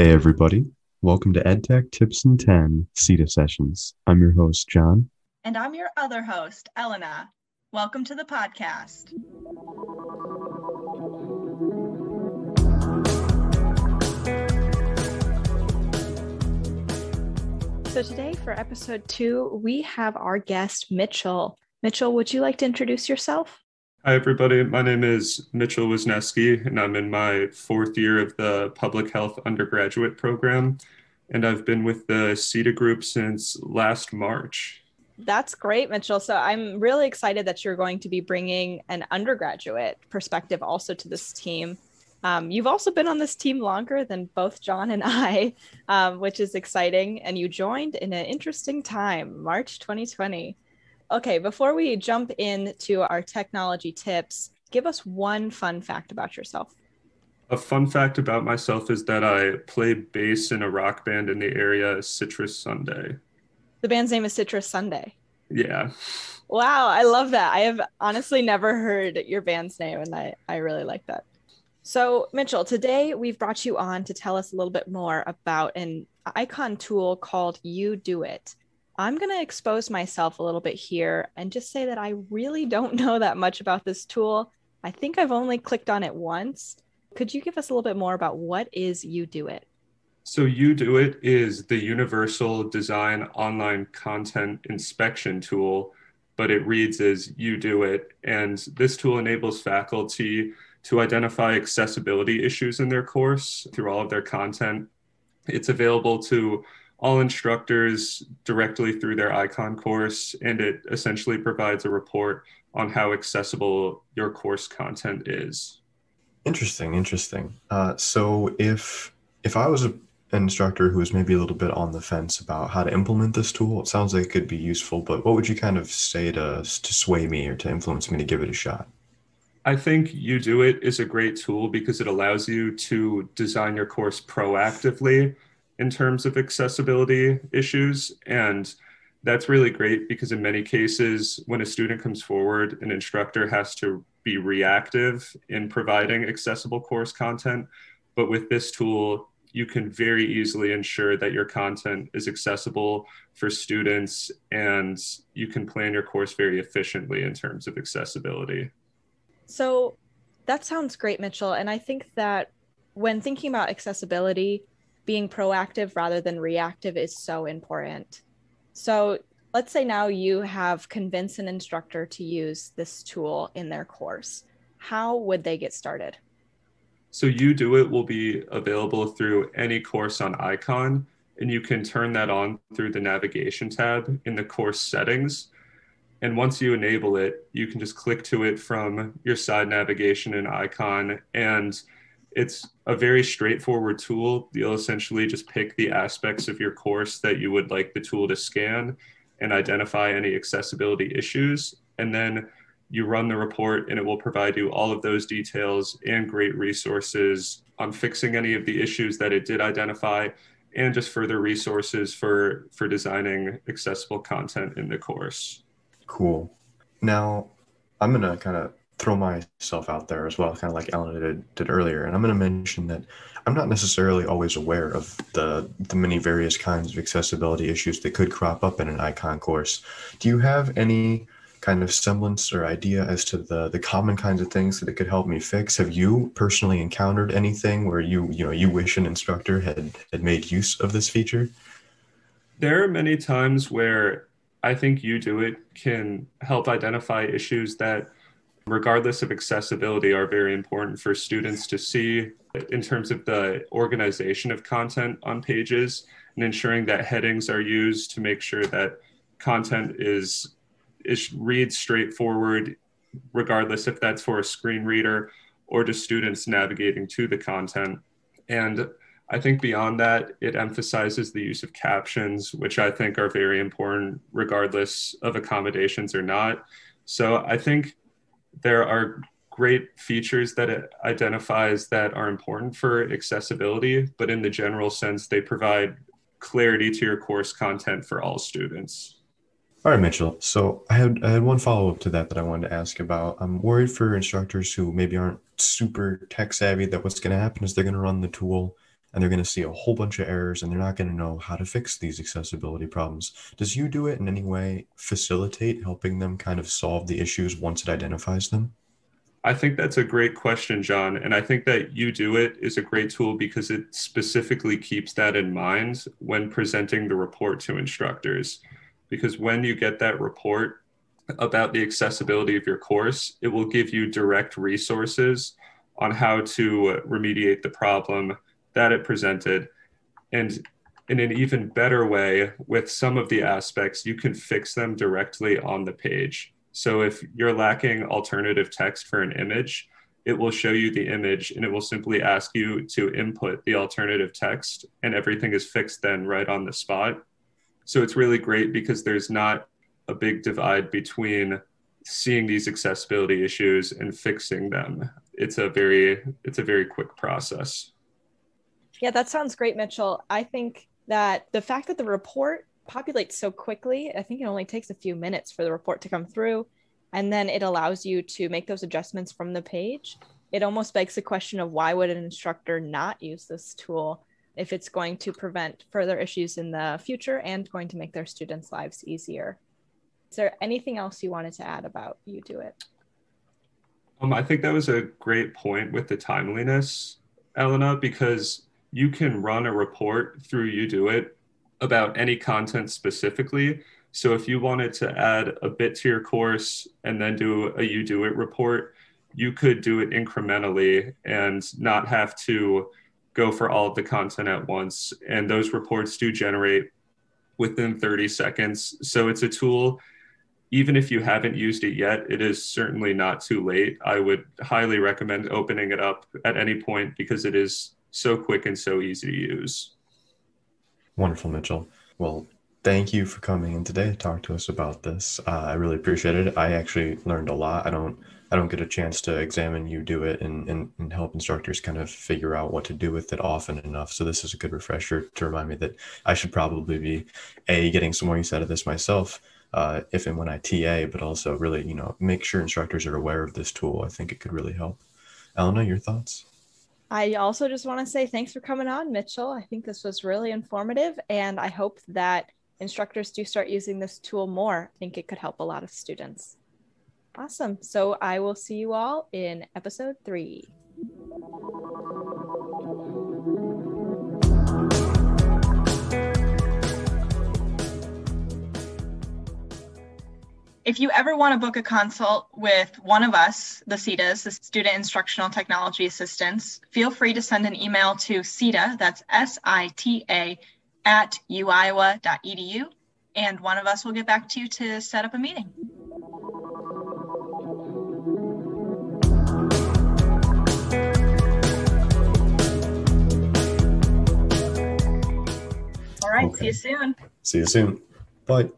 Hey, everybody. Welcome to EdTech Tips in 10 SITA sessions. I'm your host, John. And I'm your other host, Elena. Welcome to the podcast. So, today for episode two, we have our guest, Mitchell. Mitchell, would you like to introduce yourself? Hi, everybody. My name is Mitchell Wisniewski, and I'm in my fourth year of the Public Health undergraduate program. And I've been with the SITA group since last March. That's great, Mitchell. So I'm really excited that you're going to be bringing an undergraduate perspective also to this team. Um, you've also been on this team longer than both John and I, um, which is exciting. And you joined in an interesting time, March 2020. Okay, before we jump into our technology tips, give us one fun fact about yourself. A fun fact about myself is that I play bass in a rock band in the area, Citrus Sunday. The band's name is Citrus Sunday. Yeah. Wow, I love that. I have honestly never heard your band's name, and I, I really like that. So, Mitchell, today we've brought you on to tell us a little bit more about an icon tool called UDoIT. I'm going to expose myself a little bit here and just say that I really don't know that much about this tool. I think I've only clicked on it once. Could you give us a little bit more about what is UDoIT? So UDoIT is the universal design online content inspection tool, but it reads as UDoIT. And this tool enables faculty to identify accessibility issues in their course through all of their content. It's available to all instructors directly through their icon course, and it essentially provides a report on how accessible your course content is. Interesting, interesting. Uh, so if if I was a, an instructor who was maybe a little bit on the fence about how to implement this tool, it sounds like it could be useful. But what would you kind of say to to sway me or to influence me to give it a shot? I think UDoIT is a great tool because it allows you to design your course proactively in terms of accessibility issues. And that's really great because in many cases, when a student comes forward, an instructor has to be reactive in providing accessible course content. But with this tool, you can very easily ensure that your content is accessible for students and you can plan your course very efficiently in terms of accessibility. So that sounds great, Mitchell. And I think that when thinking about accessibility, being proactive rather than reactive is so important. So let's say now you have convinced an instructor to use this tool in their course. How would they get started? So UDoIT will be available through any course on Icon, and you can turn that on through the navigation tab in the course settings. And once you enable it, you can just click to it from your side navigation in Icon and it's a very straightforward tool. You'll essentially just pick the aspects of your course that you would like the tool to scan and identify any accessibility issues. And then you run the report and it will provide you all of those details and great resources on fixing any of the issues that it did identify and just further resources for for designing accessible content in the course. Cool. Now, I'm going to kind of throw myself out there as well, kind of like Elena did, did earlier. And I'm going to mention that I'm not necessarily always aware of the, the many various kinds of accessibility issues that could crop up in an icon course. Do you have any kind of semblance or idea as to the the common kinds of things that it could help me fix? Have you personally encountered anything where you you know you wish an instructor had had made use of this feature? There are many times where I think UDoIT can help identify issues that regardless of accessibility, are very important for students to see in terms of the organization of content on pages and ensuring that headings are used to make sure that content is is reads straightforward regardless if that's for a screen reader or to students navigating to the content. And i think beyond that it emphasizes the use of captions which i think are very important regardless of accommodations or not. So i think there are great features that it identifies that are important for accessibility, but in the general sense, they provide clarity to your course content for all students. All right, Mitchell. So I had I had one follow up to that that I wanted to ask about. I'm worried for instructors who maybe aren't super tech savvy that what's going to happen is they're going to run the tool and they're going to see a whole bunch of errors and they're not going to know how to fix these accessibility problems. Does UDoIT in any way facilitate helping them kind of solve the issues once it identifies them? I think that's a great question, John. And I think that UDoIT is a great tool because it specifically keeps that in mind when presenting the report to instructors. Because when you get that report about the accessibility of your course, it will give you direct resources on how to remediate the problem that it presented. And in an even better way, with some of the aspects, you can fix them directly on the page. So if you're lacking alternative text for an image, it will show you the image and it will simply ask you to input the alternative text and everything is fixed then right on the spot. So it's really great because there's not a big divide between seeing these accessibility issues and fixing them. It's a very it's a very quick process. Yeah, that sounds great, Mitchell. I think that the fact that the report populates so quickly, I think it only takes a few minutes for the report to come through, and then it allows you to make those adjustments from the page. It almost begs the question of why would an instructor not use this tool if it's going to prevent further issues in the future and going to make their students' lives easier. Is there anything else you wanted to add about UDoIT? Um, I think that was a great point with the timeliness, Elena, because you can run a report through UDoIT about any content specifically. So if you wanted to add a bit to your course and then do a UDoIT report, you could do it incrementally and not have to go for all of the content at once. And those reports do generate within 30 seconds. So it's a tool, even if you haven't used it yet, it is certainly not too late. I would highly recommend opening it up at any point because it is so quick and so easy to use. Wonderful, Mitchell. Well, thank you for coming in today to talk to us about this. Uh, I really appreciate it. I actually learned a lot. I don't I don't get a chance to examine UDoIT and, and, and help instructors kind of figure out what to do with it often enough. So this is a good refresher to remind me that I should probably be a getting some more use out of this myself, uh, if and when I TA, but also really you know make sure instructors are aware of this tool. I think it could really help. Elena, your thoughts? I also just want to say thanks for coming on, Mitchell. I think this was really informative, and I hope that instructors do start using this tool more. I think it could help a lot of students. Awesome. So I will see you all in episode three. If you ever want to book a consult with one of us, the SITAs, the Student Instructional Technology Assistants, feel free to send an email to SITA, that's S I T A, at uiowa.edu, and one of us will get back to you to set up a meeting. All right, Okay. see you soon. See you soon. Bye.